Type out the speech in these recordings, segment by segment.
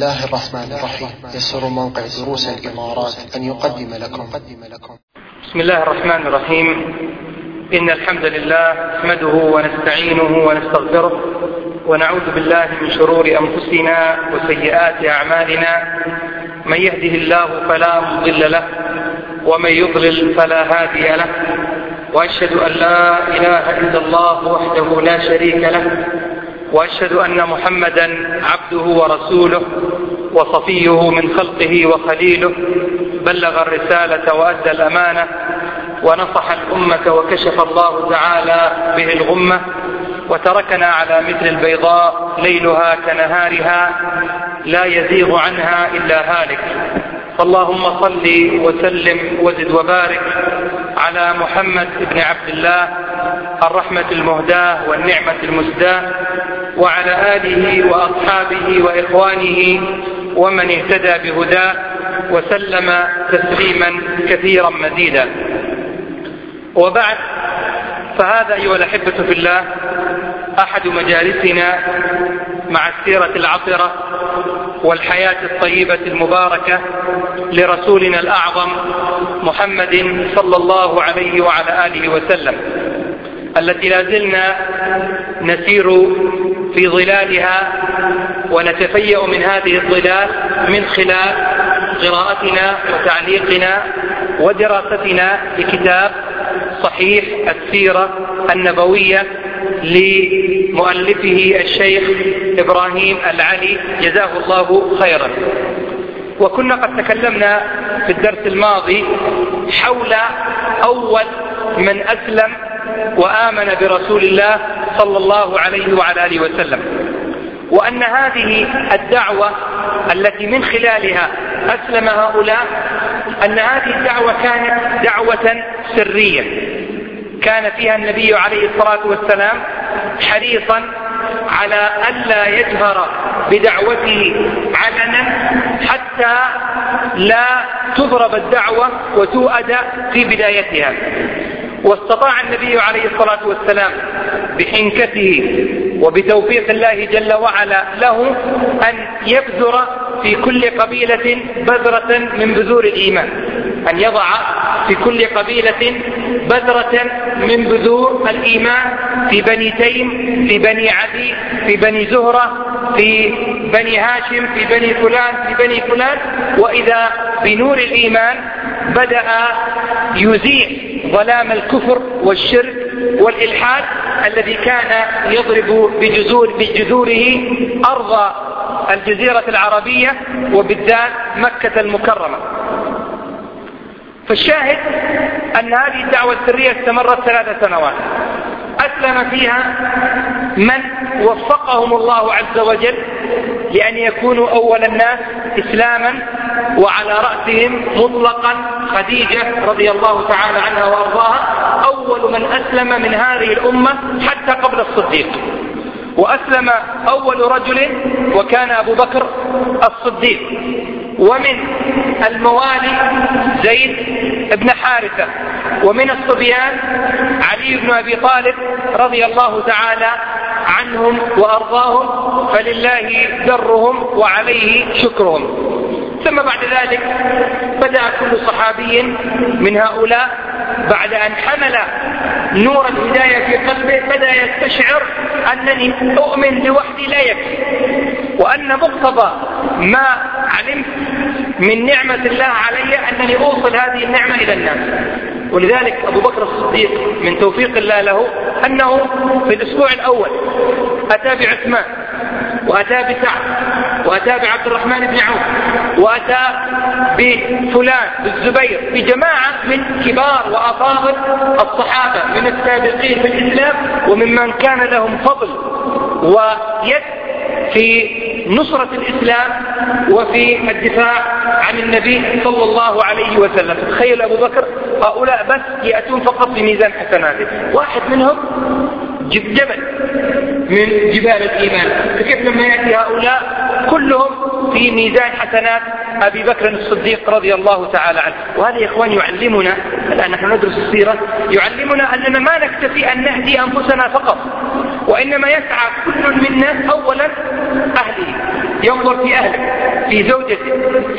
الله الرحمن الرحيم. يسر موقع دروس الإمارات أن يقدم لكم. بسم الله الرحمن الرحيم. إن الحمد لله نحمده ونستعينه ونستغفره ونعوذ بالله من شرور أنفسنا وسيئات أعمالنا. من يهده الله فلا مضل له ومن يضلل فلا هادي له. وأشهد أن لا إله إلا الله وحده لا شريك له. وأشهد أن محمدا عبده ورسوله وصفيه من خلقه وخليله بلغ الرسالة وأدى الأمانة ونصح الأمة وكشف الله تعالى به الغمة وتركنا على مثل البيضاء ليلها كنهارها لا يزيغ عنها إلا هالك. فاللهم صل وسلم وزد وبارك على محمد بن عبد الله الرحمة المهداة والنعمة المسداة وعلى آله وأصحابه وإخوانه ومن اهتدى بهداه وسلم تسليما كثيرا مزيدا. وبعد فهذا أيها الأحبة في الله أحد مجالسنا مع السيرة العطرة والحياة الطيبة المباركة لرسولنا الأعظم محمد صلى الله عليه وعلى آله وسلم التي لا زلنا نسير في ظلالها ونتفيأ من هذه الظلال من خلال قراءتنا وتعليقنا ودراستنا لكتاب صحيح السيرة النبوية لمؤلفه الشيخ إبراهيم العلي. جزاه الله خيرا. وكنا قد تكلمنا في الدرس الماضي حول أول من أسلم وآمن برسول الله صلى الله عليه وعلى آله وسلم. وأن هذه الدعوة التي من خلالها أسلم هؤلاء أن هذه الدعوة كانت دعوة سرية. كان فيها النبي عليه الصلاة والسلام حريصا على ألا يجهر بدعوته علنا حتى لا تضرب الدعوة وتؤد في بدايتها. واستطاع النبي عليه الصلاة والسلام بحنكته وبتوفيق الله جل وعلا له أن يبذر في كل قبيلة بذرة من بذور الإيمان أن يضع في كل قبيلة بذرة من بذور الإيمان في بني تيم في بني عدي في بني زهرة في بني هاشم في بني فلان في بني فلان. وإذا بنور الإيمان بدأ يزيل ظلام الكفر والشرك والإلحاد الذي كان يضرب بجذور بجذوره أرض الجزيرة العربية وبالذات مكة المكرمة. فالشاهد أن هذه الدعوة السرية استمرت ثلاث سنوات. أسلم فيها من وفقهم الله عز وجل لأن يكونوا أول الناس إسلاما وعلى رأسهم مطلقا خديجة رضي الله تعالى عنها وأرضاها أول من أسلم من هذه الأمة حتى قبل الصديق. وأسلم أول رجل وكان أبو بكر الصديق. ومن الموالي زيد بن حارثة ومن الصبيان علي بن أبي طالب رضي الله تعالى عنهم وأرضاهم فلله درهم وعليه شكرهم. ثم بعد ذلك بدأ كل صحابي من هؤلاء بعد أن حمل نور الهداية في قلبه بدأ يستشعر أنني أؤمن لوحدي لا يكفي وأن مقتضى ما علمت من نعمة الله علي أنني أوصل هذه النعمة إلى الناس. ولذلك أبو بكر الصديق من توفيق الله له أنه في الأسبوع الأول أتى بعثمان وأتى بسعد وأتى بعبد الرحمن بن عوف وأتى بفلان بالزبير بجماعة من كبار وأفاضل الصحابة من السابقين في الإسلام وممن كان لهم فضل ويد في نصرة الإسلام وفي الدفاع عن النبي صلى الله عليه وسلم. تخيل أبو بكر هؤلاء بس يأتون فقط بميزان حسناته. واحد منهم جبل من جبال الإيمان. فكيف لما يأتي هؤلاء؟ كلهم في ميزان حسنات أبي بكر الصديق رضي الله تعالى عنه. وهذا يا إخوان يعلمنا الآن نحن ندرس السيرة يعلمنا أننا ما نكتفي أن نهدي أنفسنا فقط وإنما يسعى كل منا أولا أهله. ينظر في أهله في زوجته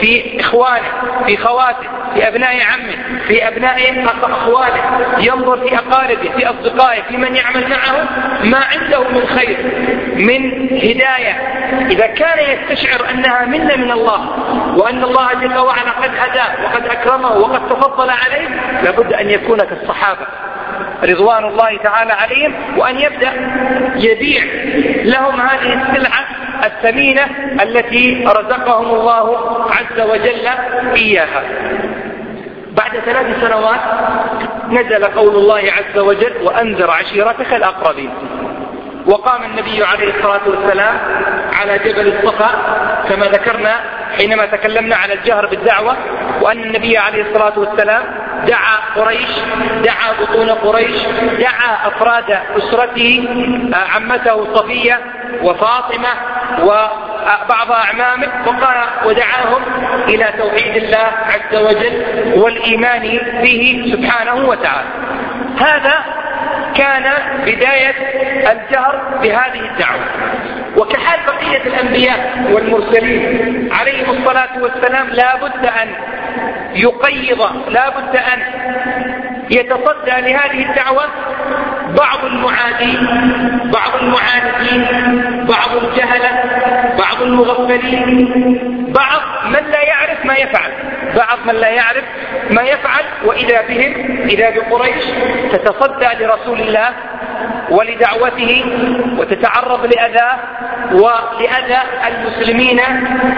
في إخوانه في خواته في أبناء عمه في أبناء أخواله ينظر في أقاربه في أصدقائه في من يعمل معه ما عنده من خير من هداية. إذا كان يستشعر أنها منة من الله وأن الله جل وعلا قد هداه وقد أكرمه وقد تفضل عليه لابد أن يكون كالصحابة رضوان الله تعالى عليهم وأن يبدأ يبيع لهم هذه السلعة الثمينة التي رزقهم الله عز وجل إياها. بعد ثلاث سنوات نزل قول الله عز وجل وأنذر عشيرتك الأقربين. وقام النبي عليه الصلاة والسلام على جبل الصفا كما ذكرنا حينما تكلمنا على الجهر بالدعوة وأن النبي عليه الصلاة والسلام دعا قريش دعا بطون قريش دعا أفراد أسرته عمته صفية وفاطمة وبعض أعمامه وقال ودعاهم إلى توحيد الله عز وجل والإيمان به سبحانه وتعالى. هذا كان بداية الجهر بهذه الدعوة. وكحال بقية الأنبياء والمرسلين عليهم الصلاة والسلام لا بد أن يقيض لا بد أن يتصدى لهذه الدعوة بعض المعادين بعض المعاندين بعض الجهلة بعض المغفلين بعض من لا يعرف ما يفعل. بعض من لا يعرف ما يفعل وإذا بهم إذا بقريش تتصدى لرسول الله ولدعوته وتتعرض لأذاه ولأذى المسلمين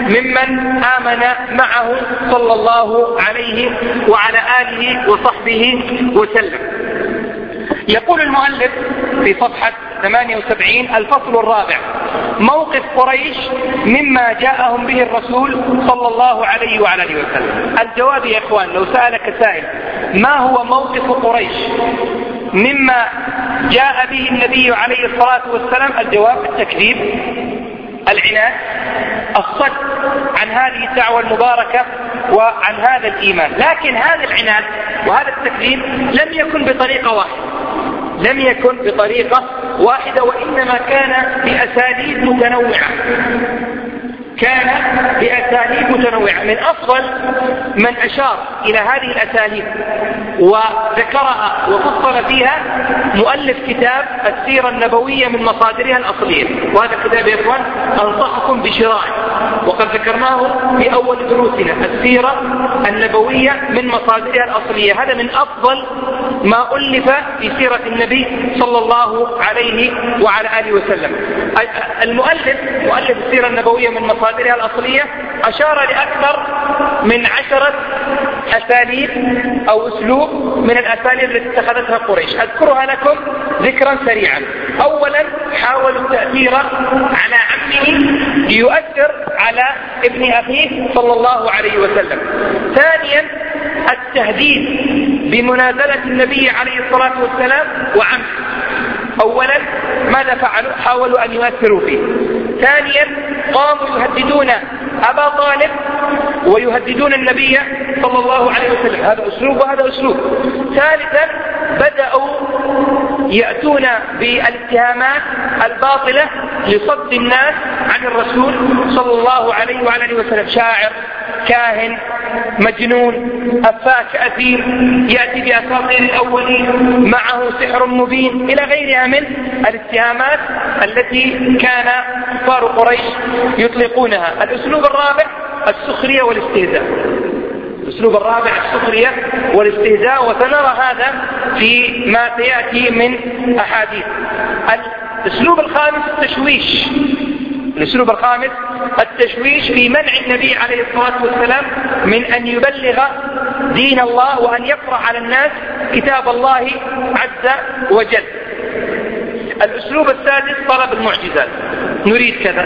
ممن آمن معه صلى الله عليه وعلى آله وصحبه وسلم. يقول المؤلف في صفحة 78 الفصل الرابع موقف قريش مما جاءهم به الرسول صلى الله عليه وعلى آله وسلم. الجواب يا إخوان لو سألك سائل ما هو موقف قريش مما جاء به النبي عليه الصلاة والسلام؟ الجواب التكذيب. العناد الصد عن هذه الدعوة المباركة وعن هذا الإيمان. لكن هذا العناد وهذا التكذيب لم يكن بطريقة واحدة. لم يكن بطريقة واحدة وإنما كان بأساليب متنوعة. كان بأساليب متنوعة. من أفضل من أشار إلى هذه الأساليب وذكرها وفصل فيها مؤلف كتاب السيرة النبوية من مصادرها الأصلية. وهذا الكتاب يا إخوان أنصحكم بشرائه وقد ذكرناه في أول دروسنا السيرة النبوية من مصادرها الأصلية. هذا من أفضل ما ألف في سيرة النبي صلى الله عليه وعلى آله وسلم. المؤلف مؤلف السيرة النبوية من مصادرها الأصلية أشار لأكثر من عشرة أساليب أو أسلوب من الأساليب التي اتخذتها قريش. أذكرها لكم ذكرا سريعا. أولا حاولوا التأثير على عمه ليؤثر على ابن أخيه صلى الله عليه وسلم. ثانيا التهديد بمنازلة النبي عليه الصلاة والسلام وعمه. أولا ماذا فعلوا؟ حاولوا أن يؤثروا فيه. ثانيا قاموا يهددون أبا طالب ويهددون النبي صلى الله عليه وسلم. هذا أسلوب وهذا أسلوب. ثالثا بدأوا يأتون بالاتهامات الباطلة لصد الناس عن الرسول صلى الله عليه وعلى آله وسلم. شاعر كاهن مجنون أفاك أثيم يأتي بأساطير الأولين معه سحر مبين إلى غيرها من الاتهامات التي كان كفار قريش يطلقونها. الأسلوب الرابع السخرية والاستهزاء. الأسلوب الرابع السخرية والاستهزاء وسنرى هذا في ما سيأتي من أحاديث. الأسلوب الخامس التشويش. الأسلوب الخامس التشويش في منع النبي عليه الصلاة والسلام من أن يبلغ دين الله وأن يقرأ على الناس كتاب الله عز وجل. الأسلوب السادس طلب المعجزات. نريد كذا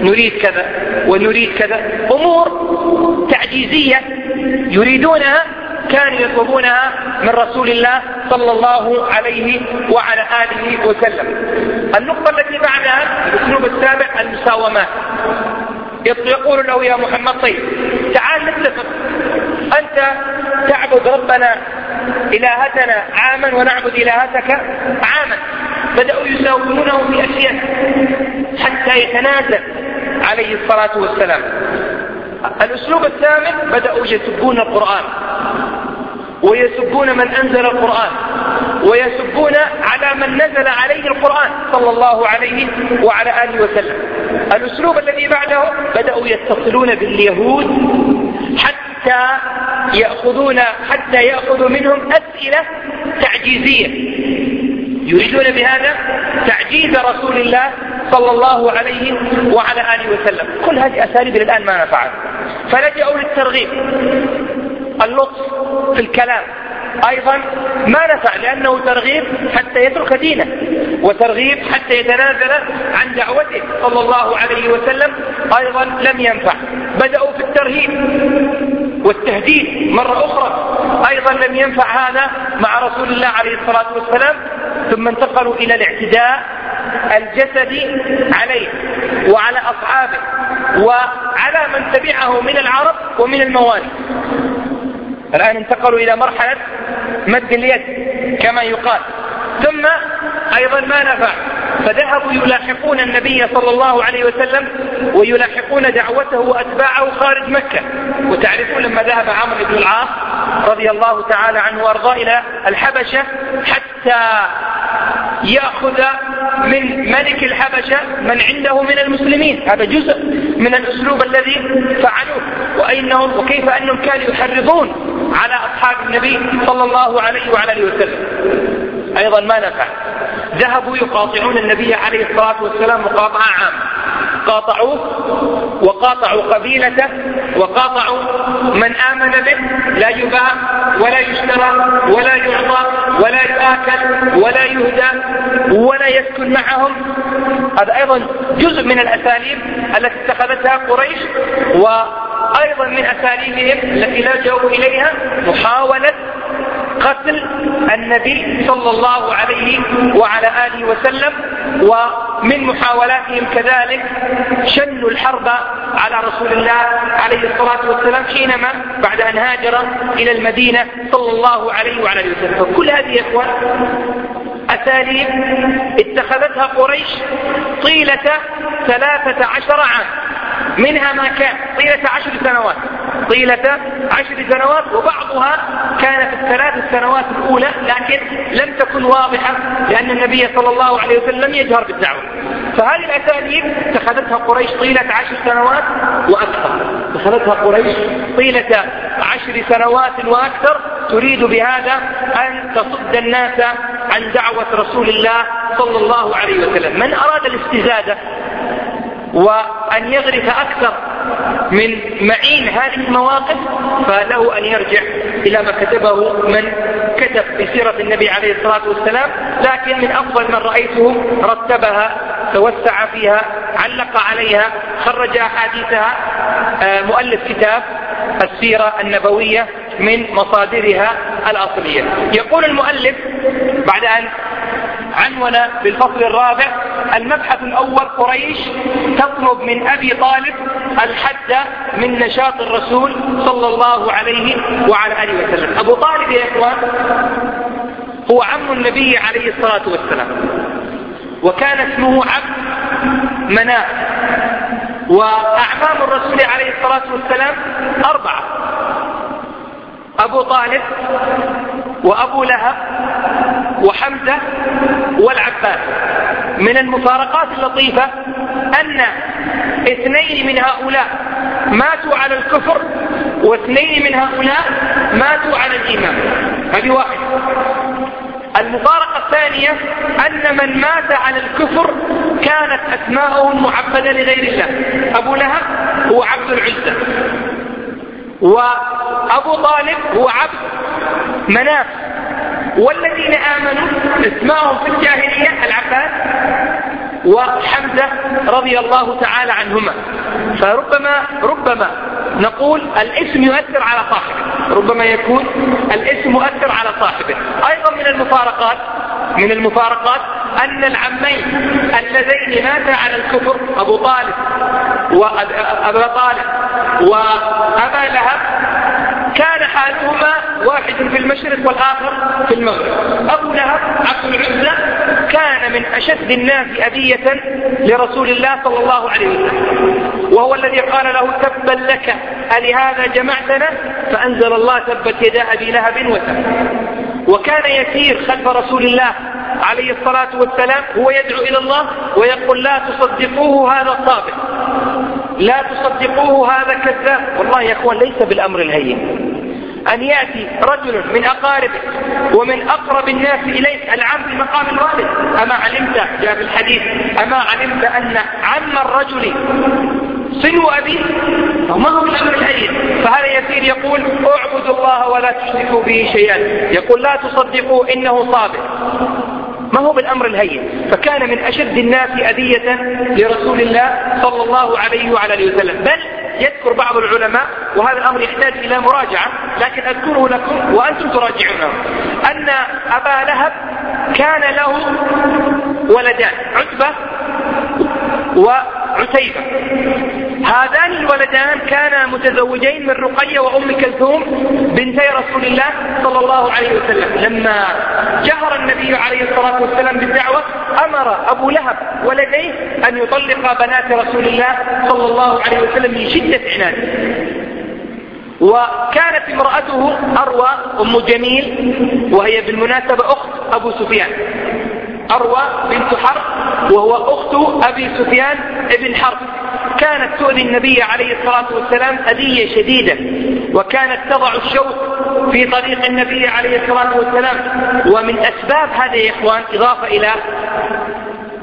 نريد كذا ونريد كذا. أمور تعجيزية يريدونها كانوا يطلبونها من رسول الله صلى الله عليه وعلى آله وسلم. النقطة التي بعدها الأسلوب السابع المساومات. يقول له يا محمد طيب تعال نتفق. أنت تعبد ربنا إلهتنا عاما ونعبد إلهتك عاما. بدأوا يساومونه في أشياء حتى يتنازل عليه الصلاة والسلام. الأسلوب الثامن بدأوا يسبون القرآن. ويسبون من أنزل القرآن. ويسبون على من نزل عليه القرآن صلى الله عليه وعلى آله وسلم. الأسلوب الذي بعده بدأوا يتصلون باليهود حتى يأخذون حتى يأخذوا منهم أسئلة تعجيزية. يريدون بهذا تعجيز رسول الله صلى الله عليه وعلى آله وسلم. كل هذه أساليب الآن ما نفعت فلجأوا للترغيب. اللطف في الكلام. أيضا ما نفع لأنه ترغيب حتى يترك دينه وترغيب حتى يتنازل عن دعوته صلى الله عليه وسلم أيضا لم ينفع. بدأوا في الترهيب. والتهديد مرة أخرى. أيضا لم ينفع هذا مع رسول الله عليه الصلاة والسلام ثم انتقلوا إلى الاعتداء الجسدي عليه وعلى أصحابه وعلى من تبعه من العرب ومن الموالي. الآن انتقلوا إلى مرحلة مد اليد كما يقال. ثم أيضا ما نفع. فذهبوا يلاحقون النبي صلى الله عليه وسلم ويلاحقون دعوته وأتباعه خارج مكة. وتعرفون لما ذهب عمرو بن العاص رضي الله تعالى عنه وأرضاه إلى الحبشة حتى يأخذ من ملك الحبشة من عنده من المسلمين. هذا جزء من الأسلوب الذي فعلوه. وأنهم وكيف أنهم كانوا يحرضون على أصحاب النبي صلى الله عليه وعلى آله وسلم. أيضا ما نفع. ذهبوا يقاطعون النبي عليه الصلاة والسلام مقاطعة عامة. قاطعوه وقاطعوا قبيلته وقاطعوا من آمن به. لا يباع ولا يشترى ولا يعطى ولا يؤكل ولا يهدى ولا يسكن معهم. هذا أيضا جزء من الأساليب التي اتخذتها قريش وأيضا من أساليبهم التي لجأوا إليها محاولة قتل النبي صلى الله عليه وعلى آله وسلم ومن محاولاتهم كذلك شنوا الحرب على رسول الله عليه الصلاة والسلام حينما بعد أن هاجر إلى المدينة صلى الله عليه وعلى آله وسلم. فكل هذه إخوان أساليب اتخذتها قريش طيلة ثلاثة عشر عام. منها ما كان طيلة عشر سنوات. طيلة عشر سنوات وبعضها كان في الثلاث السنوات الأولى لكن لم تكن واضحة لأن النبي صلى الله عليه وسلم لم يجهر بالدعوة. فهذه الأساليب اتخذتها قريش طيلة عشر سنوات وأكثر. اتخذتها قريش طيلة عشر سنوات وأكثر تريد بهذا أن تصد الناس عن دعوة رسول الله صلى الله عليه وسلم. من أراد الاستزادة وأن يغرف أكثر من معين هذه المواقف فله أن يرجع إلى ما كتبه من كتب في سيرة النبي عليه الصلاة والسلام لكن من أفضل من رأيته رتبها توسع فيها علق عليها خرج أحاديثها آه، مؤلف كتاب السيرة النبوية من مصادرها الأصلية. يقول المؤلف بعد أن عنون بالفصل الرابع المبحث الأول قريش تطلب من أبي طالب الحد من نشاط الرسول صلى الله عليه وعلى آله وسلم. أبو طالب يا إخوان هو عم النبي عليه الصلاة والسلام وكان اسمه عبد مناف وأعمام الرسول عليه الصلاة والسلام أربعة. أبو طالب وأبو لهب وحمزة والعباس. من المفارقات اللطيفة أن اثنين من هؤلاء ماتوا على الكفر واثنين من هؤلاء ماتوا على الإيمان. هذه واحد المفارقة الثانية أن من مات على الكفر كانت أسماءهم معبدة لغير الله. أبو لهب هو عبد العزة. وأبو طالب هو عبد مناف. والذين آمنوا اسمائهم في الجاهلية العباس وحمزة رضي الله تعالى عنهما. فربما ربما نقول الاسم يؤثر على صاحبه. ربما يكون الاسم مؤثر على صاحبه. أيضا من المفارقات من المفارقات أن العمين اللذين ماتا على الكفر أبو طالب وأبا طالب وأبا لهب كان حالهما واحد في المشرق والآخر في المغرب. أبو لهب عبد العزة كان من أشد الناس أذية لرسول الله صلى الله عليه وسلم. وهو الذي قال له تبا لك ألهذا جمعتنا؟ فأنزل الله تبت يدا أبي لهب وتب. وكان يسير خلف رسول الله عليه الصلاة والسلام هو يدعو إلى الله ويقول لا تصدقوه هذا الصابر. لا تصدقوه هذا كذاب. والله يا أخوان ليس بالأمر الهين. أن يأتي رجل من أقاربك ومن أقرب الناس إليك العم في مقام الوالد. أما علمت جاء في الحديث أما علمت أن عم الرجل صنو أبيه ما هو الأمر الهين فهذا يسير يقول اعبدوا الله ولا تشركوا به شيئا؟ يقول لا تصدقوا إنه صابر. ما هو بالأمر الهين؟ فكان من أشد الناس أذية لرسول الله صلى الله عليه وعلى آله وسلم. بل يذكر بعض العلماء وهذا الأمر يحتاج إلى مراجعة لكن أذكره لكم وأنتم تراجعونه. أن أبا لهب كان له ولدان عتبة وعتيبة. هذان الولدان كانا متزوجين من رقية وأم كلثوم بنتي رسول الله صلى الله عليه وسلم. لما جهر النبي عليه الصلاة والسلام بالدعوة أمر أبو لهب ولديه أن يطلق بنات رسول الله صلى الله عليه وسلم من شدة عناده وكانت امرأته أروى أم جميل وهي بالمناسبة أخت أبو سفيان. أروى بنت حرب وهو أخت أبي سفيان ابن حرب. كانت تؤذي النبي عليه الصلاة والسلام أذية شديدة وكانت تضع الشوك في طريق النبي عليه الصلاة والسلام. ومن أسباب هذا يا إخوان إضافة إلى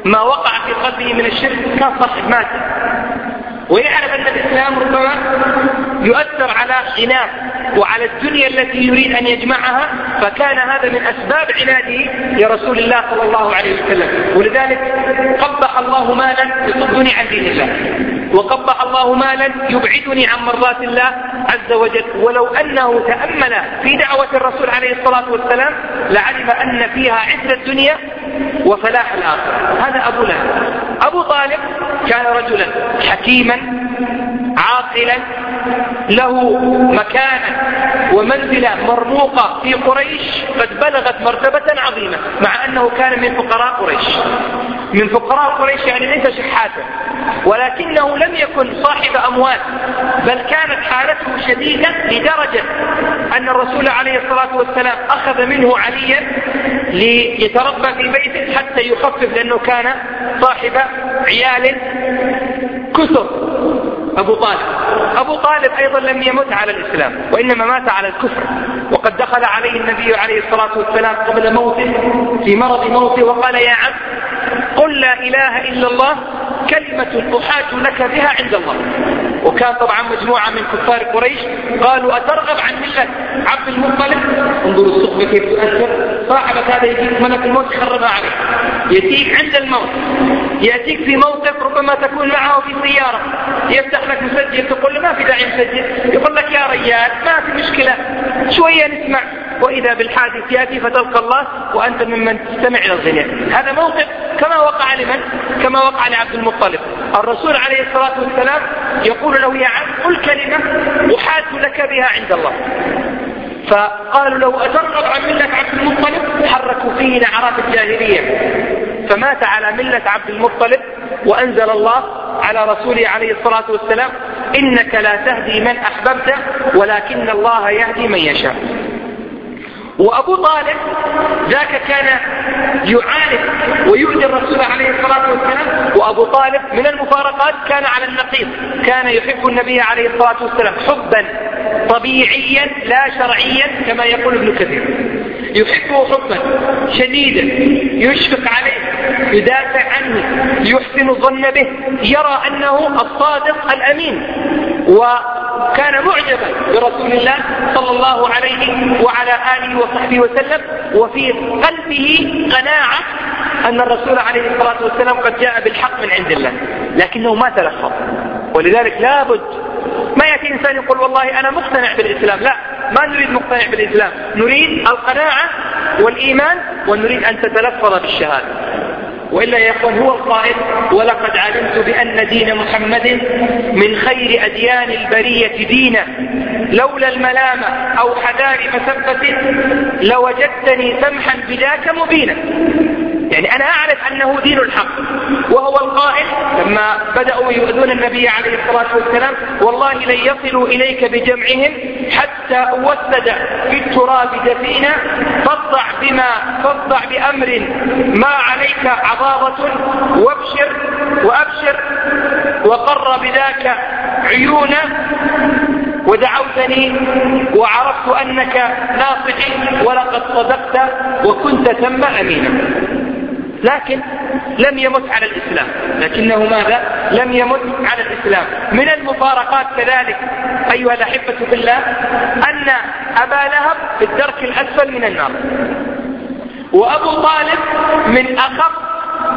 ما وقع في قلبه من الشرك كان صاحب مات. ويعلم أن الإسلام ربما يؤثر على غناه وعلى الدنيا التي يريد أن يجمعها فكان هذا من أسباب عناده لرسول الله صلى الله عليه وسلم. ولذلك قبح الله مالا يصدني عن دين الله. وقبح الله مالا يبعدني عن مرضات الله عز وجل. ولو أنه تأمل في دعوة الرسول عليه الصلاة والسلام لعلم أن فيها عز الدنيا وفلاح الآخرة. هذا أبو لهب. أبو طالب كان رجلا حكيما عاقلا له مكانة ومنزلة مرموقة في قريش قد بلغت مرتبة عظيمة مع أنه كان من فقراء قريش. من فقراء قريش يعني ليس شحاتا ولكنه لم يكن صاحب أموال بل كانت حالته شديدة لدرجة أن الرسول عليه الصلاة والسلام أخذ منه عليا ليتربى في بيته حتى يخفف لأنه كان صاحب عيال كثر. أبو طالب. أبو طالب أيضا لم يمت على الإسلام وإنما مات على الكفر. وقد دخل عليه النبي عليه الصلاة والسلام قبل موته في مرض موته وقال يا عم قل لا إله إلا الله كلمة أحاج لك بها عند الله. وكان طبعا مجموعة من كفار قريش قالوا أترغب عن ملة عبد المطلب؟ انظروا الصحبة كيف تؤثر. صاحبك هذا يجيك ملك الموت يخربها عليك. يأتيك عند الموت. يأتيك في موقف ربما تكون معه في سيارة. يفتح لك مسجل تقول له ما في داعي مسجل يقول لك يا ريال ما في مشكلة. شوية نسمع. وإذا بالحادث يأتي فتلقى الله وأنت ممن تستمع إلى الغناء. هذا موقف كما وقع لمن؟ كما وقع لعبد المطلب. الرسول عليه الصلاة والسلام يقول له يا عم قل كلمة أحاج لك بها عند الله. فقالوا له أترغب عن ملة عبد المطلب حركوا فيه نعرات الجاهلية. فمات على ملة عبد المطلب وأنزل الله على رسوله عليه الصلاة والسلام إنك لا تهدي من أحببت ولكن الله يهدي من يشاء. وأبو طالب ذاك كان يعاند ويؤذي الرسول عليه الصلاة والسلام وأبو طالب من المفارقات كان على النقيض كان يحب النبي عليه الصلاة والسلام حبا طبيعيا لا شرعيا كما يقول ابن كثير. يحبه حبا شديدا يشفق عليه يدافع عنه يحسن الظن به يرى أنه الصادق الأمين وكان معجبا برسول الله صلى الله عليه وعلى آله وصحبه وسلم وفي قلبه قناعة أن الرسول عليه الصلاة والسلام قد جاء بالحق من عند الله لكنه ما تلفظ ولذلك لابد ما يأتي إنسان يقول والله أنا مقتنع بالإسلام لا ما نريد مقتنع بالإسلام نريد القناعة والإيمان ونريد أن تتلفظ بالشهادة. وإلا يقول هو القائل ولقد علمت بأن دين محمد من خير أديان البرية دينا لولا الملامة أو حذار مسبة لوجدتني سمحا بذاك مبينا. يعني أنا أعرف أنه دين الحق وهو القائل لما بدأوا يؤذون النبي عليه الصلاة والسلام والله لن يصلوا إليك بجمعهم حتى أوسد في التراب دفينا فاصدع بما فاصدع بأمر ما عليك عضاضة وابشر وأبشر وقر بذاك عيونا ودعوتني وعرفت أنك ناصحي ولقد صدقت وكنت تم أمينا. لكن لم يمت على الإسلام. لكنه ماذا؟ لم يمت على الإسلام. من المفارقات كذلك أيها الأحبة في الله أن أبا لهب في الدرك الأسفل من النار. وأبو طالب من أخف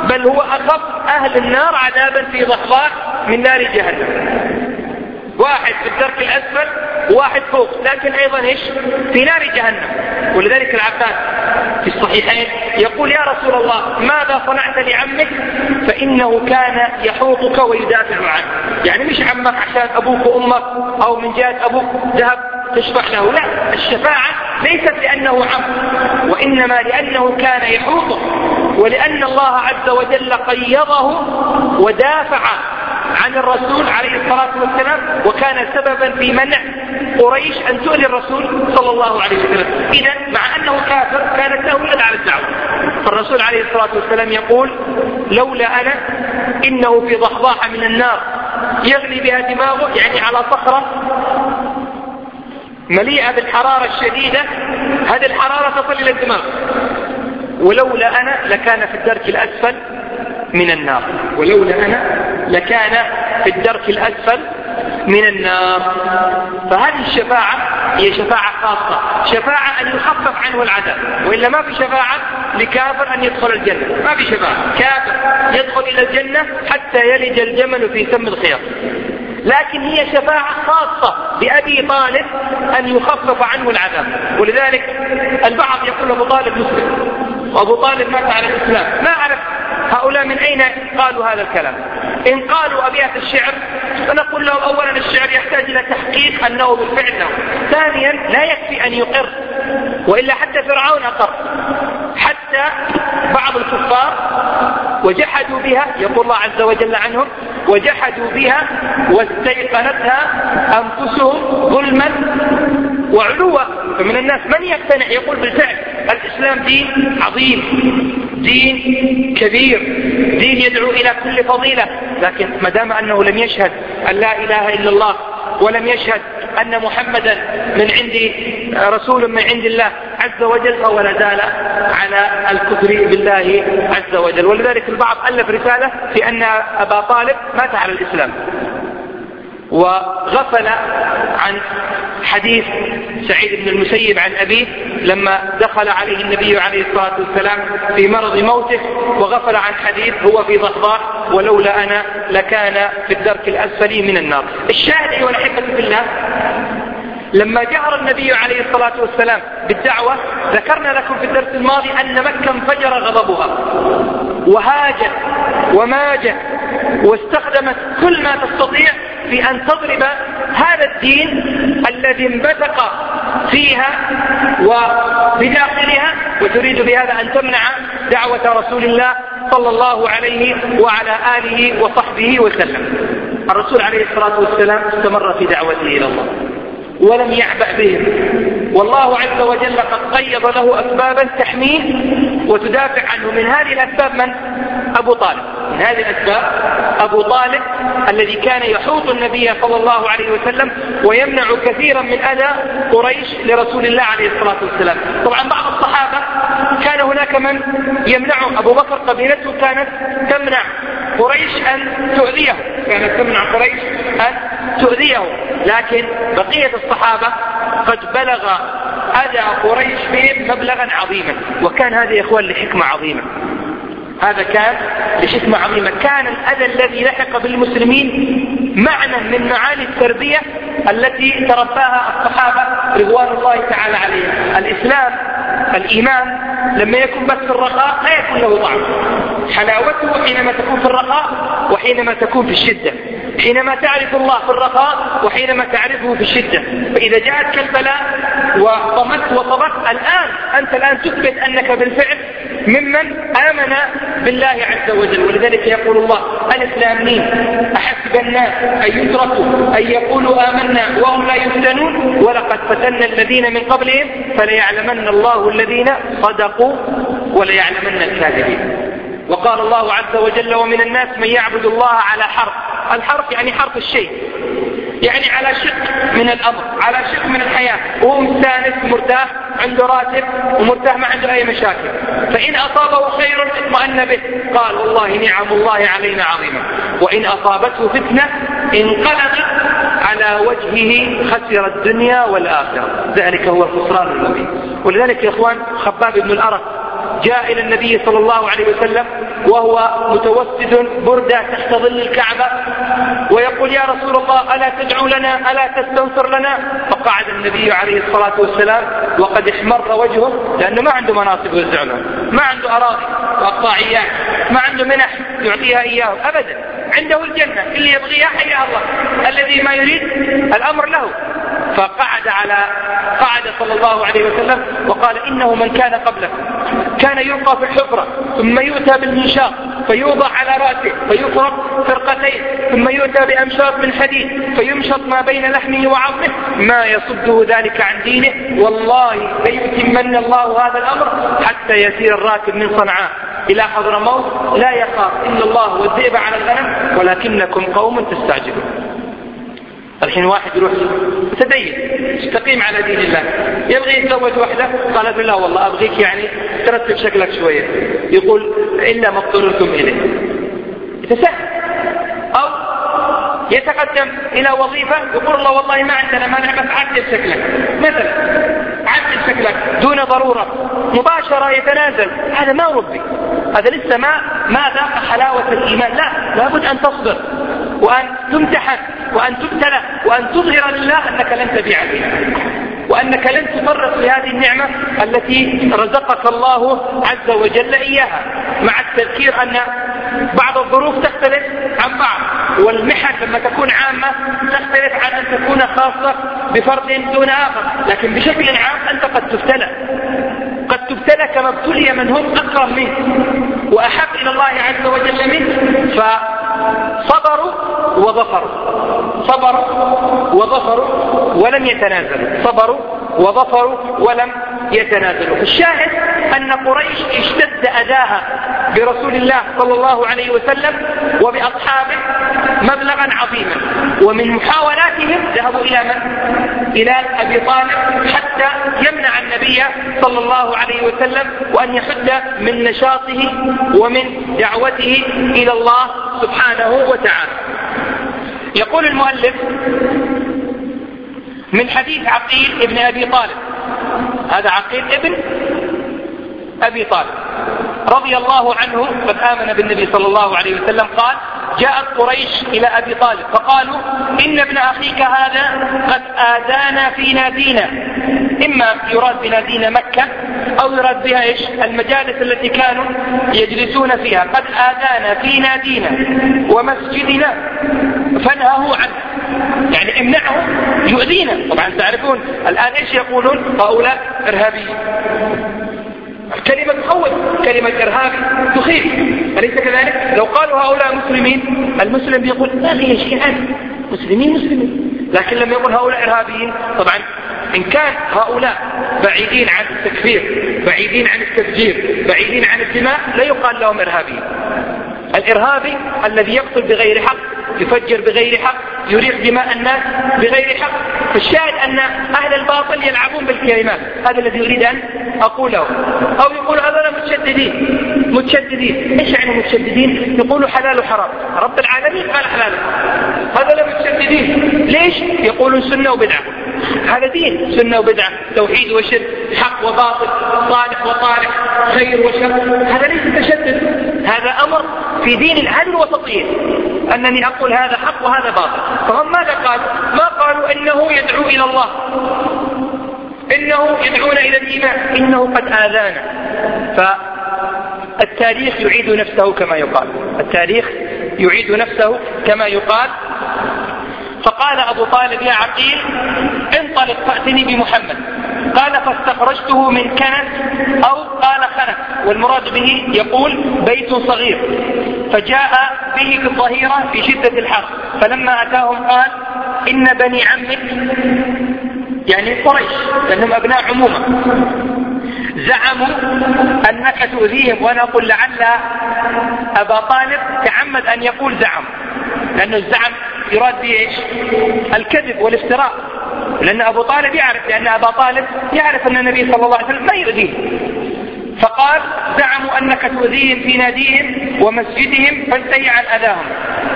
بل هو أخف أهل النار عذابا في ضحضاح من نار جهنم. واحد في الدرك الأسفل وواحد فوق. لكن أيضا إيش؟ في نار جهنم. ولذلك العباس في الصحيحين يقول يا رسول الله ماذا صنعت لعمك؟ فإنه كان يحوطك ويدافع عنك. يعني مش عمك عشان أبوك وأمك أو من جهة أبوك ذهب تشفع له. لا الشفاعة ليست لأنه عم وإنما لأنه كان يحوطه. ولأن الله عز وجل قيضه ودافع عن الرسول عليه الصلاة والسلام وكان سببا في منع قريش أن تؤذي الرسول صلى الله عليه وسلم. إذا مع أنه كافر كانت له يد على الدعوة. فالرسول عليه الصلاة والسلام يقول لولا أنا إنه في ضحضاحة من النار يغلي بها دماغه يعني على صخرة مليئة بالحرارة الشديدة هذه الحرارة تصل إلى الدماغ. ولولا أنا لكان في الدرك الأسفل من النار. ولولا أنا لكان في الدرك الأسفل من النار. فهذه الشفاعة هي شفاعة خاصة شفاعة أن يخفف عنه العذاب وإلا ما في شفاعة لكافر أن يدخل الجنة ما في شفاعة كافر يدخل إلى الجنة حتى يلج الجمل في سم الخياط. لكن هي شفاعة خاصة بأبي طالب أن يخفف عنه العذاب. ولذلك البعض يقول أبو طالب مسلم وأبو طالب مات على الإسلام ما أعرف هؤلاء من أين قالوا هذا الكلام؟ إن قالوا أبيات الشعر فنقول لهم أولا الشعر يحتاج إلى تحقيق أنه بالفعل له ثانيا لا يكفي أن يقر وإلا حتى فرعون أقر. حتى بعض الكفار وجحدوا بها يقول الله عز وجل عنهم وجحدوا بها واستيقنتها أنفسهم ظلما وعلوا. فمن الناس من يقتنع؟ يقول بالفعل الإسلام دين عظيم. دين كبير. دين يدعو إلى كل فضيلة. لكن ما دام أنه لم يشهد أن لا إله إلا الله ولم يشهد أن محمدا من عند رسول من عند الله عز وجل فهو لا زال على الكفر بالله عز وجل. ولذلك البعض ألف رسالة في أن أبا طالب مات على الإسلام. وغفل عن حديث سعيد بن المسيب عن أبيه لما دخل عليه النبي عليه الصلاة والسلام في مرض موته وغفل عن حديث هو في ضحضاح ولولا أنا لكان في الدرك الأسفل من النار. الشاهد أيها الأحبة في الله لما جهر النبي عليه الصلاة والسلام بالدعوة ذكرنا لكم في الدرس الماضي أن مكة انفجر غضبها وهاجت وماجت واستخدمت كل ما تستطيع في أن تضرب هذا الدين الذي انبثق فيها وبداخلها وتريد بهذا أن تمنع دعوة رسول الله صلى الله عليه وعلى آله وصحبه وسلم. الرسول عليه الصلاة والسلام استمر في دعوته إلى الله ولم يعبأ بهم. والله عز وجل قد قيض له أسبابا تحميه وتدافع عنه. من هذه الأسباب من؟ أبو طالب. من هذه الأسباب أبو طالب الذي كان يحوط النبي صلى الله عليه وسلم ويمنع كثيرا من أذى قريش لرسول الله عليه الصلاة والسلام. طبعا بعض الصحابة كان هناك من يمنع أبو بكر قبيلته كانت تمنع قريش أن تؤذيه. كانت تمنع قريش أن تؤذيه. لكن بقية الصحابة قد بلغ أذى قريش بهم مبلغا عظيما وكان هذا يا إخوان لحكمة عظيمة. هذا كان لحكمة عظيمة. كان الأذى الذي لحق بالمسلمين معنى من معاني التربية التي ترباها الصحابة رضوان الله تعالى عليهم. الإسلام الإيمان لما يكون بس في الرخاء لا يكون له طعم. حلاوته حينما تكون في الرخاء وحينما تكون في الشدة. حينما تعرف الله في الرخاء وحينما تعرفه في الشدة. فإذا جاءتك البلاء وطمت وطمت الآن أنت الآن تثبت أنك بالفعل ممن آمن بالله عز وجل. ولذلك يقول الله مين أحسب الناس أن يتركوا أن يقولوا آمنا وهم لا يفتنون. ولقد فتنا الذين من قبلهم فليعلمن الله الذين صدقوا وليعلمن الكاذبين. وقال الله عز وجل ومن الناس من يعبد الله على حرف. الحرف يعني حرف الشيء. يعني على شق من الأمر على شق من الحياة. وهو مستانس مرتاح عنده راتب ومرتاح ما عنده أي مشاكل. فإن أصابه خير اطمأن به. قال والله نعم الله علينا عظيمة وإن أصابته فتنة انقلب على وجهه خسر الدنيا والآخرة. ذلك هو الخسران المبين. ولذلك يا إخوان خباب بن الأرق جاء إلى النبي صلى الله عليه وسلم وهو متوسد بردة تحت ظل الكعبة ويقول يا رسول الله ألا تدعو لنا ألا تستنصر لنا؟ فقعد النبي عليه الصلاة والسلام وقد احمر وجهه لأنه ما عنده مناصب يوزع ما عنده أراضي وقطاعيات ما عنده منح يعطيها إياه أبدا. عنده الجنة اللي يبغيها حياه الله. الذي ما يريد الأمر له. فقعد على قعد صلى الله عليه وسلم وقال إنه من كان قبلكم كان يلقى في الحفرة ثم يؤتى بالمنشاق فيوضع على رأسه فيفرق فرقتين ثم يؤتى بأمشاط من حديد فيمشط ما بين لحمه وعظمه. ما يصده ذلك عن دينه؟ والله ليتمن الله هذا الأمر حتى يسير الراكب من صنعاء. إلى حضرموت لا يخاف. إلا الله والذئب على الغنم ولكنكم قوم تستعجلون. الحين واحد يروح متدين يستقيم على دين الله. يبغي يتزوج وحده؟ قالت لا والله أبغيك يعني ترتب شكلك شوية. يقول إلا ما اضطررتم إليه. يتسهل أو يتقدم إلى وظيفة يقول الله والله ما عندنا مانع بس عدل شكلك. مثلا عدل شكلك دون ضرورة مباشرة يتنازل. هذا ما ربي. هذا لسه ما ما ذاق حلاوة الإيمان. لا لابد أن تصبر وأن تمتحن وأن تبتلى وأن تظهر لله أنك لن تبيع بها وأنك لن تفرط بهذه النعمة التي رزقك الله عز وجل إياها مع التذكير أن بعض الظروف تختلف عن بعض والمحن لما تكون عامة تختلف عن أن تكون خاصة بفرد دون آخر لكن بشكل عام أنت قد تبتلى. تبتلى كما ابتلي من هم أكرم منك وأحب إلى الله عز وجل منك فصبروا وظفروا. صبروا وظفروا ولم يتنازلوا. صبروا وظفروا ولم يتنازلوا الشاهد أن قريش اشتد أذاها برسول الله صلى الله عليه وسلم وبأصحابه مبلغا عظيما. ومن محاولاتهم ذهبوا إلى من؟ إلى أبي طالب حتى يمنع النبي صلى الله عليه وسلم وأن يحد من نشاطه ومن دعوته إلى الله سبحانه وتعالى. يقول المؤلف من حديث عقيل ابن أبي طالب هذا عقيل ابن أبي طالب رضي الله عنه قد آمن بالنبي صلى الله عليه وسلم قال جاءت قريش إلى أبي طالب فقالوا إن ابن أخيك هذا قد آذانا في نادينا إما يراد بنادينا مكة أو يراد بها إيش؟ المجالس التي كانوا يجلسون فيها قد آذانا في نادينا ومسجدنا فنهه عنه. يعني امنعه يؤذينا. طبعا تعرفون الآن إيش يقولون؟ هؤلاء إرهابيين. كلمة تخوف كلمة إرهابي تخيف. أليس كذلك؟ لو قالوا هؤلاء مسلمين المسلم بيقول ما في عادي مسلمين مسلمين. لكن لما يقول هؤلاء إرهابيين طبعا إن كان هؤلاء بعيدين عن التكفير بعيدين عن التفجير بعيدين عن الدماء لا يقال لهم إرهابيين. الإرهابي الذي يقتل بغير حق يفجر بغير حق يريق دماء الناس بغير حق. فالشاهد أن أهل الباطل يلعبون بالكلمات. هذا الذي أريد أن أقوله. أو يقول هذول متشددين. متشددين. إيش يعني متشددين؟ يقولوا حلال وحرام. رب العالمين قال حلال هذول متشددين. ليش؟ يقولون سنة وبدعة. هذا دين. سنة وبدعة. توحيد وشرك حق وباطل صالح وطالح خير وشر. هذا ليس تشدد. هذا أمر في دين العدل والتطهير. أنني أقول هذا حق وهذا باطل. فهم ماذا قالوا؟ ما قالوا إنه يدعو إلى الله. إنه يدعون إلى الإيمان. إنه قد آذانا. فالتاريخ يعيد نفسه كما يقال. التاريخ يعيد نفسه كما يقال. فقال أبو طالب يا عقيل انطلق فأتني بمحمد. قال فاستخرجته من كنس أو قال خنس والمراد به يقول بيت صغير. فجاء به في الظهيرة في شدة الحر فلما أتاهم قال إن بني عمك يعني قريش لأنهم أبناء عمومة زعموا أنك تؤذيهم وأنا أقول لعل أبا طالب تعمد أن يقول زعم لأنه الزعم يراد به الكذب والافتراء. لأن أبو طالب يعرف لأن أبا طالب يعرف أن النبي صلى الله عليه وسلم ما يؤذيه. فقال زعموا أنك تؤذيهم في ناديهم ومسجدهم فانتهي عن أذاهم.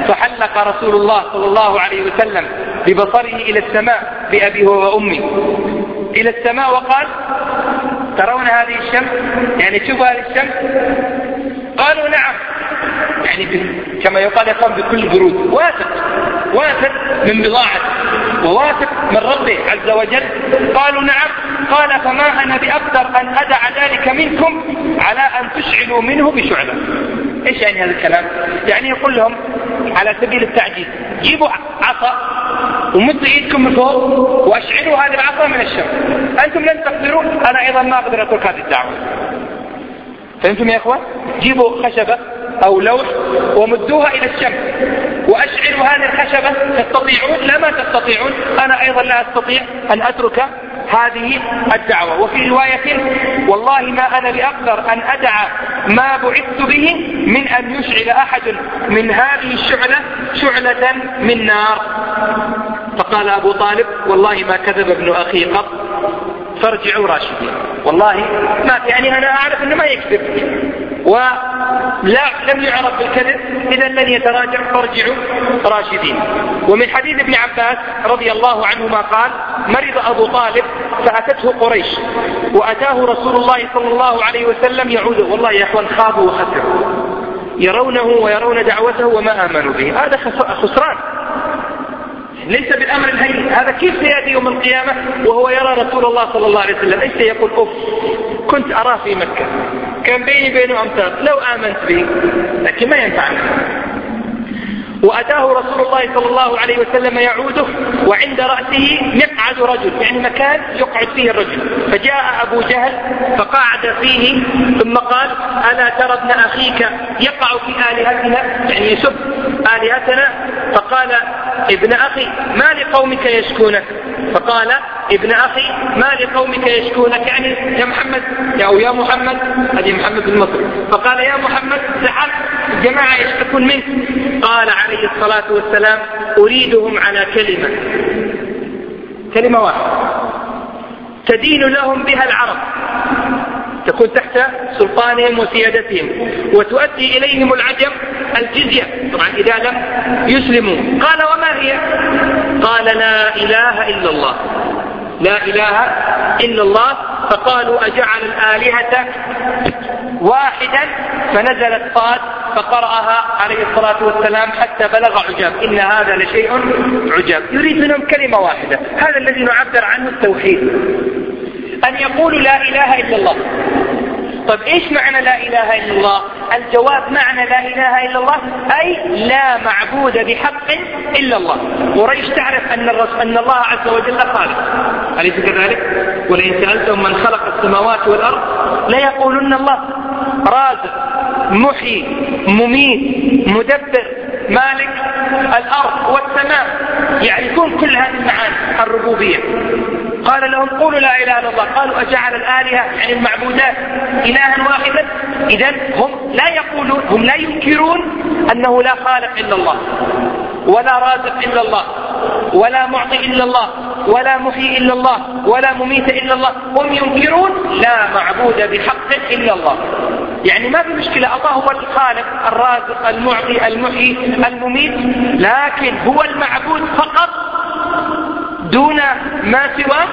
فحلق رسول الله صلى الله عليه وسلم ببصره إلى السماء بأبي وأمي. إلى السماء وقال ترون هذه الشمس؟ يعني شوفوا هذه الشمس؟ قالوا نعم. يعني كما يقال يقام بكل برود واثق واثق من بضاعته وواثق من ربه عز وجل. قالوا نعم. قال فما أنا بأقدر أن أدع ذلك منكم على أن تشعلوا منه بشعلة إيش يعني هذا الكلام؟ يعني يقول لهم على سبيل التعجيز جيبوا عصا ومدوا إيدكم من فوق وأشعلوا هذه العصا من الشمس. أنتم لن تقدروا أنا أيضا ما أقدر أترك هذه الدعوة. فهمتم يا إخوان؟ جيبوا خشبة. أو لوح ومدوها إلى الشمس. واشعلوا هذه الخشبة تستطيعون؟ لا ما تستطيعون. أنا أيضا لا أستطيع أن أترك هذه الدعوة. وفي رواية والله ما أنا بأقدر أن أدع ما بعثت به من أن يشعل أحد من هذه الشعلة شعلة من نار. فقال أبو طالب والله ما كذب ابن أخي قط فارجعوا راشدين. والله ما يعني أنا أعرف أنه ما يكذب. ولا لم يعرف بالكذب إذا لن يتراجع فارجعوا راشدين. ومن حديث ابن عباس رضي الله عنهما قال مرض أبو طالب فأتته قريش وأتاه رسول الله صلى الله عليه وسلم يعوده. والله يا أخوان خابوا وخسروا. يرونه ويرون دعوته وما آمنوا به. هذا خسران. ليس بالأمر الهين. هذا كيف سيأتي يوم القيامة وهو يرى رسول الله صلى الله عليه وسلم؟ إيش سيقول؟ أوف كنت اراه في مكة. كان بيني وبينه امتار لو آمنت به لكن ما ينفعنا وأتاه رسول الله صلى الله عليه وسلم يعوده وعند رأسه مقعد رجل يعني مكان يقعد فيه الرجل. فجاء أبو جهل فقعد فيه ثم قال ألا ترى ابن أخيك يقع في آلهتنا؟ يعني يسب آلهتنا فقال ابن أخي ما لقومك يشكونك فقال ابن أخي ما لقومك يشكونك؟ يعني يا محمد أو يا محمد هذه محمد المصري فقال يا محمد سحر الجماعة يشتكون منك. قال عليه الصلاة والسلام أريدهم على كلمة. كلمة واحدة. تدين لهم بها العرب. تكون تحت سلطانهم وسيادتهم. وتؤدي إليهم العجم الجزية. طبعا إذا لم يسلموا. قال وما هي؟ قال لا إله إلا الله. لا إله إلا الله. فقالوا أجعل الآلهة واحدا؟ فنزلت صاد فقرأها عليه الصلاة والسلام حتى بلغ عجاب إن هذا لشيء عجاب يريد منهم كلمة واحدة. هذا الذي نعبر عنه التوحيد. أن يقولوا لا إله إلا الله. طيب إيش معنى لا إله إلا الله؟ الجواب معنى لا إله إلا الله أي لا معبود بحق إلا الله. قريش تعرف أن, أن الله عز وجل خالق أليس كذلك؟ ولئن سألتم من خلق السماوات والأرض ليقولن الله. رازق محيي مميت مدبر مالك الأرض والسماء يعرفون كل هذه المعاني الربوبية. قال لهم قولوا لا إله إلا الله. قالوا أجعل الآلهة يعني المعبودات إلها واحدا. اذا هم لا يقولون هم لا ينكرون أنه لا خالق إلا الله ولا رازق إلا الله ولا معطي إلا الله ولا محيي إلا الله ولا مميت إلا الله. هم ينكرون لا معبود بحق إلا الله. يعني ما في مشكلة الله هو الخالق الرازق المعطي المحيي المميت. لكن هو المعبود فقط دون ما سوى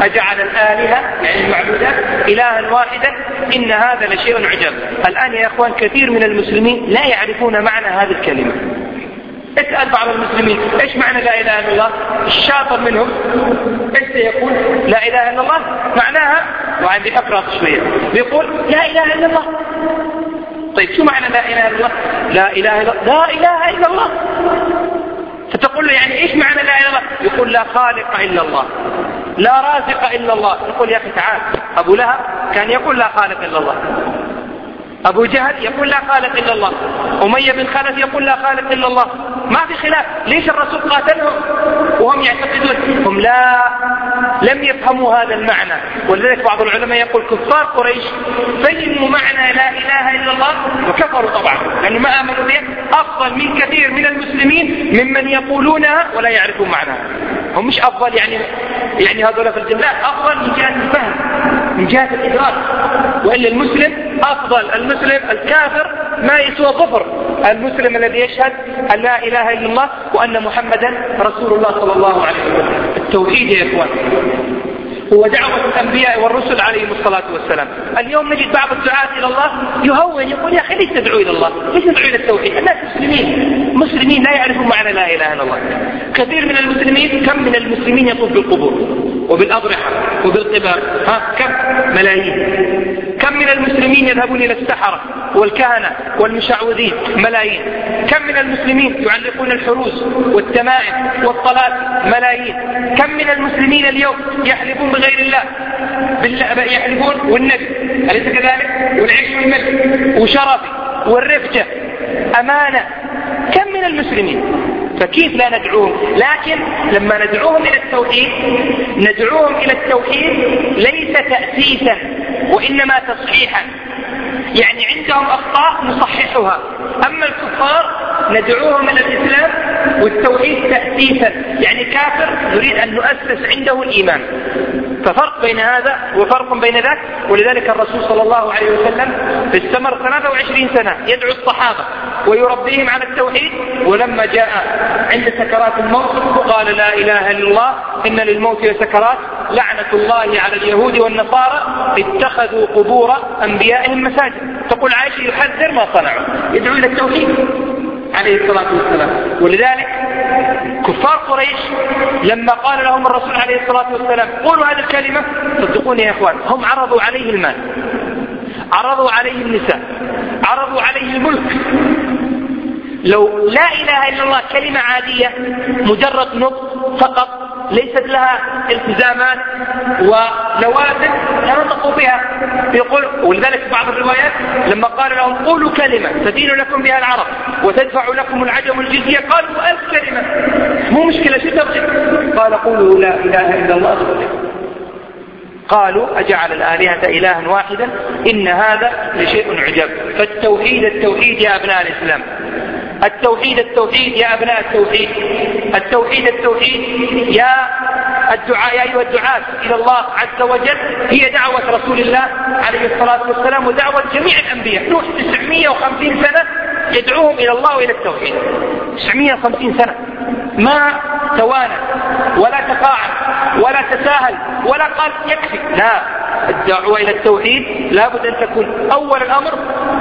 أجعل الآلهة يعني المعبودات إلها واحدا. إن هذا لشيء عجب الآن يا أخوان كثير من المسلمين لا يعرفون معنى هذه الكلمة. اسأل بعض المسلمين إيش معنى لا إله إلا الله؟ الشاطر منهم. إيش سيقول؟ لا إله إلا الله. معناها؟ وعندي اقرا شوية. بيقول لا إله إلا الله. طيب شو معنى لا إله إلا الله؟ لا إله الا لا إله إلا الله. فتقول له يعني إيش معنى لا إله يقول لا خالق إلا الله لا رازق إلا الله. يقول يا أخي تعال أبو لهب كان يقول لا خالق إلا الله. أبو جهل يقول لا خالق إلا الله. أمية بن خلف يقول لا خالق إلا الله. ما في خلاف. ليش الرسول قاتلهم وهم يعتقدون؟ هم لا لم يفهموا هذا المعنى. ولذلك بعض العلماء يقول كفار قريش فهموا معنى لا إله إلا الله وكفروا طبعا. لأنه ما آمنوا به أفضل من كثير من المسلمين ممن يقولونها ولا يعرفون معناها. هم مش أفضل يعني يعني هذول في الجنة أفضل من جهة الفهم. من جهة الإدراك. وإلا المسلم أفضل المسلم الكافر ما يسوى ظفر المسلم الذي يشهد أن لا إله إلا الله وأن محمدا رسول الله صلى الله عليه وسلم. التوحيد يا إخوان. هو دعوة الأنبياء والرسل عليهم الصلاة والسلام. اليوم نجد بعض الدعاة إلى الله يهون يقول يا أخي ليش تدعو إلى الله؟ ليش تدعو إلى التوحيد؟ الناس مسلمين. مسلمين لا يعرفون معنى لا إله إلا الله. كثير من المسلمين كم من المسلمين يطوف بالقبور؟ وبالأضرحة وبالقباب ها كم؟ ملايين. كم من المسلمين يذهبون إلى السحرة والكهنة والمشعوذين؟ ملايين. كم من المسلمين يعلقون الحروس والتمائم والطلات ملايين. كم من المسلمين اليوم يحلفون بغير الله؟ يحلفون والنبي. أليس كذلك؟ والعيش والملك وشرفي والرفجة. أمانة. كم من المسلمين فكيف لا ندعوهم؟ لكن لما ندعوهم إلى التوحيد ندعوهم إلى التوحيد ليس تأسيسا وإنما تصحيحا. يعني عندهم أخطاء نصححها. أما الكفار ندعوهم إلى الإسلام والتوحيد تأسيسا. يعني كافر نريد أن نؤسس عنده الإيمان. ففرق بين هذا وفرق بين ذاك ولذلك الرسول صلى الله عليه وسلم استمر 23 سنة يدعو الصحابة ويربيهم على التوحيد ولما جاء عند سكرات الموت قال لا إله إلا الله إن للموت لسكرات. لعنة الله على اليهود والنصارى اتخذوا قبور أنبيائهم مساجد. تقول عائشة يحذر ما صنعوا يدعو إلى التوحيد عليه الصلاة والسلام. ولذلك كفار قريش لما قال لهم الرسول عليه الصلاة والسلام قولوا هذه الكلمة. صدقوني يا إخوان هم عرضوا عليه المال عرضوا عليه النساء عرضوا عليه الملك. لو لا إله إلا الله كلمة عادية مجرد نطق فقط ليست لها التزامات ولوازم نطقوا بها. يقول ولذلك بعض الروايات لما قال لهم قولوا كلمة تدين لكم بها العرب وتدفع لكم العجم الجزية قالوا ألف كلمة. مو مشكلة شو تبغي؟ قال قولوا لا إله إلا الله قالوا أجعل الآلهة إلها واحدا إن هذا لشيء عجب. فالتوحيد التوحيد يا أبناء الإسلام. التوحيد التوحيد يا أبناء التوحيد. التوحيد التوحيد يا الدعاء يا أيها الدعاة إلى الله عز وجل. هي دعوة رسول الله عليه الصلاة والسلام ودعوة جميع الأنبياء. نوح 950 سنة يدعوهم إلى الله وإلى التوحيد. 950 سنة. ما توانى ولا تقاعد ولا تساهل ولا قال يكفي. لا. الدعوة إلى التوحيد لابد أن تكون أول الأمر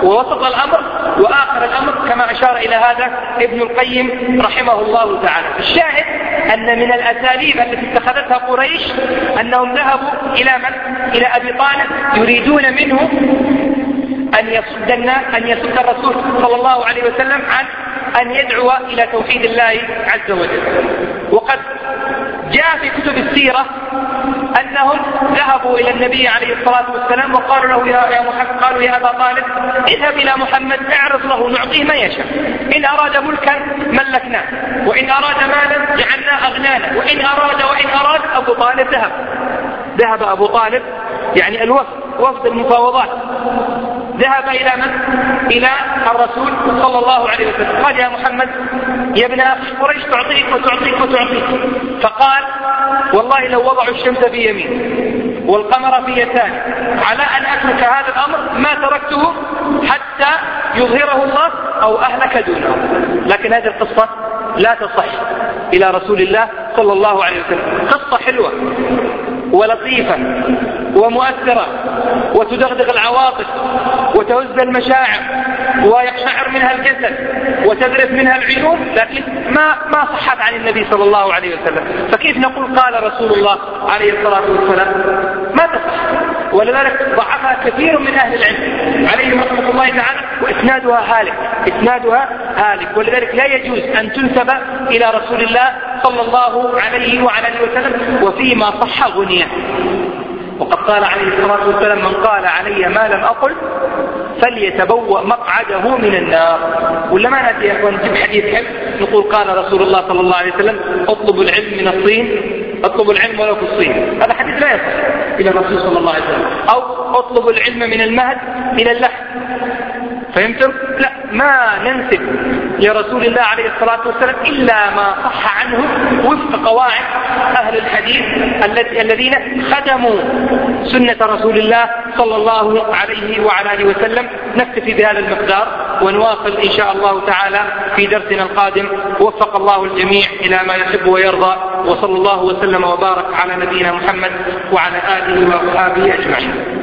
ووسط الأمر وآخر الأمر كما أشار إلى هذا ابن القيم رحمه الله تعالى الشاهد أن من الأساليب التي اتخذتها قريش أنهم ذهبوا إلى من؟ إلى أبي طالب يريدون منه أن يصد الناس أن يصد الرسول صلى الله عليه وسلم عن أن يدعو إلى توحيد الله عز وجل وقد جاء في كتب السيرة أنهم ذهبوا إلى النبي عليه الصلاة والسلام وقالوا له يا, محمد قالوا يا أبا طالب اذهب إلى محمد اعرض له نعطيه ما يشاء. إن أراد ملكا ملكناه وإن أراد مالا جعلناه أغنانا وإن أراد وإن أراد أبو طالب ذهب. ذهب أبو طالب يعني الوفد وفد المفاوضات. ذهب إلى من؟ إلى الرسول صلى الله عليه وسلم. قال يا محمد يا ابن أخي قريش تعطيك وتعطيك وتعطيك. فقال والله لو وضعوا الشمس في يمين والقمر في يسار على أن أترك هذا الأمر ما تركته حتى يظهره الله أو أهلك دونه. لكن هذه القصة لا تصح إلى رسول الله صلى الله عليه وسلم. قصة حلوة ولطيفة. ومؤثرة وتدغدغ العواطف وتهز المشاعر ويقشعر منها الجسد وتذرف منها العيون لكن ما ما صحت عن النبي صلى الله عليه وسلم. فكيف نقول قال رسول الله عليه الصلاة والسلام؟ ما تصح. ولذلك ضعفها كثير من أهل العلم. عليهم رحمة الله تعالى وإسنادها هالك إسنادها هالك. ولذلك لا يجوز أن تنسب إلى رسول الله صلى الله عليه وعلى آله وسلم وفيما صح غنيا. وقد قال عليه الصلاة والسلام من قال علي ما لم أقل فليتبوأ مقعده من النار. ولا ما نأتي يا أخوان نجيب حديث حلو؟ نقول قال رسول الله صلى الله عليه وسلم اطلبوا العلم من الصين اطلبوا العلم ولو في الصين هذا حديث لا يصح إلى الرسول صلى الله عليه وسلم. أو اطلبوا العلم من المهد إلى اللحم. فهمتم؟ لا ما ننسب. لرسول الله عليه الصلاة والسلام إلا ما صح عنه وفق قواعد أهل الحديث الذين خدموا سنة رسول الله صلى الله عليه وعلى آله وسلم. نكتفي بهذا المقدار ونواصل إن شاء الله تعالى في درسنا القادم. وفق الله الجميع إلى ما يحب ويرضى. وصلى الله وسلم وبارك على نبينا محمد وعلى آله وأصحابه أجمعين.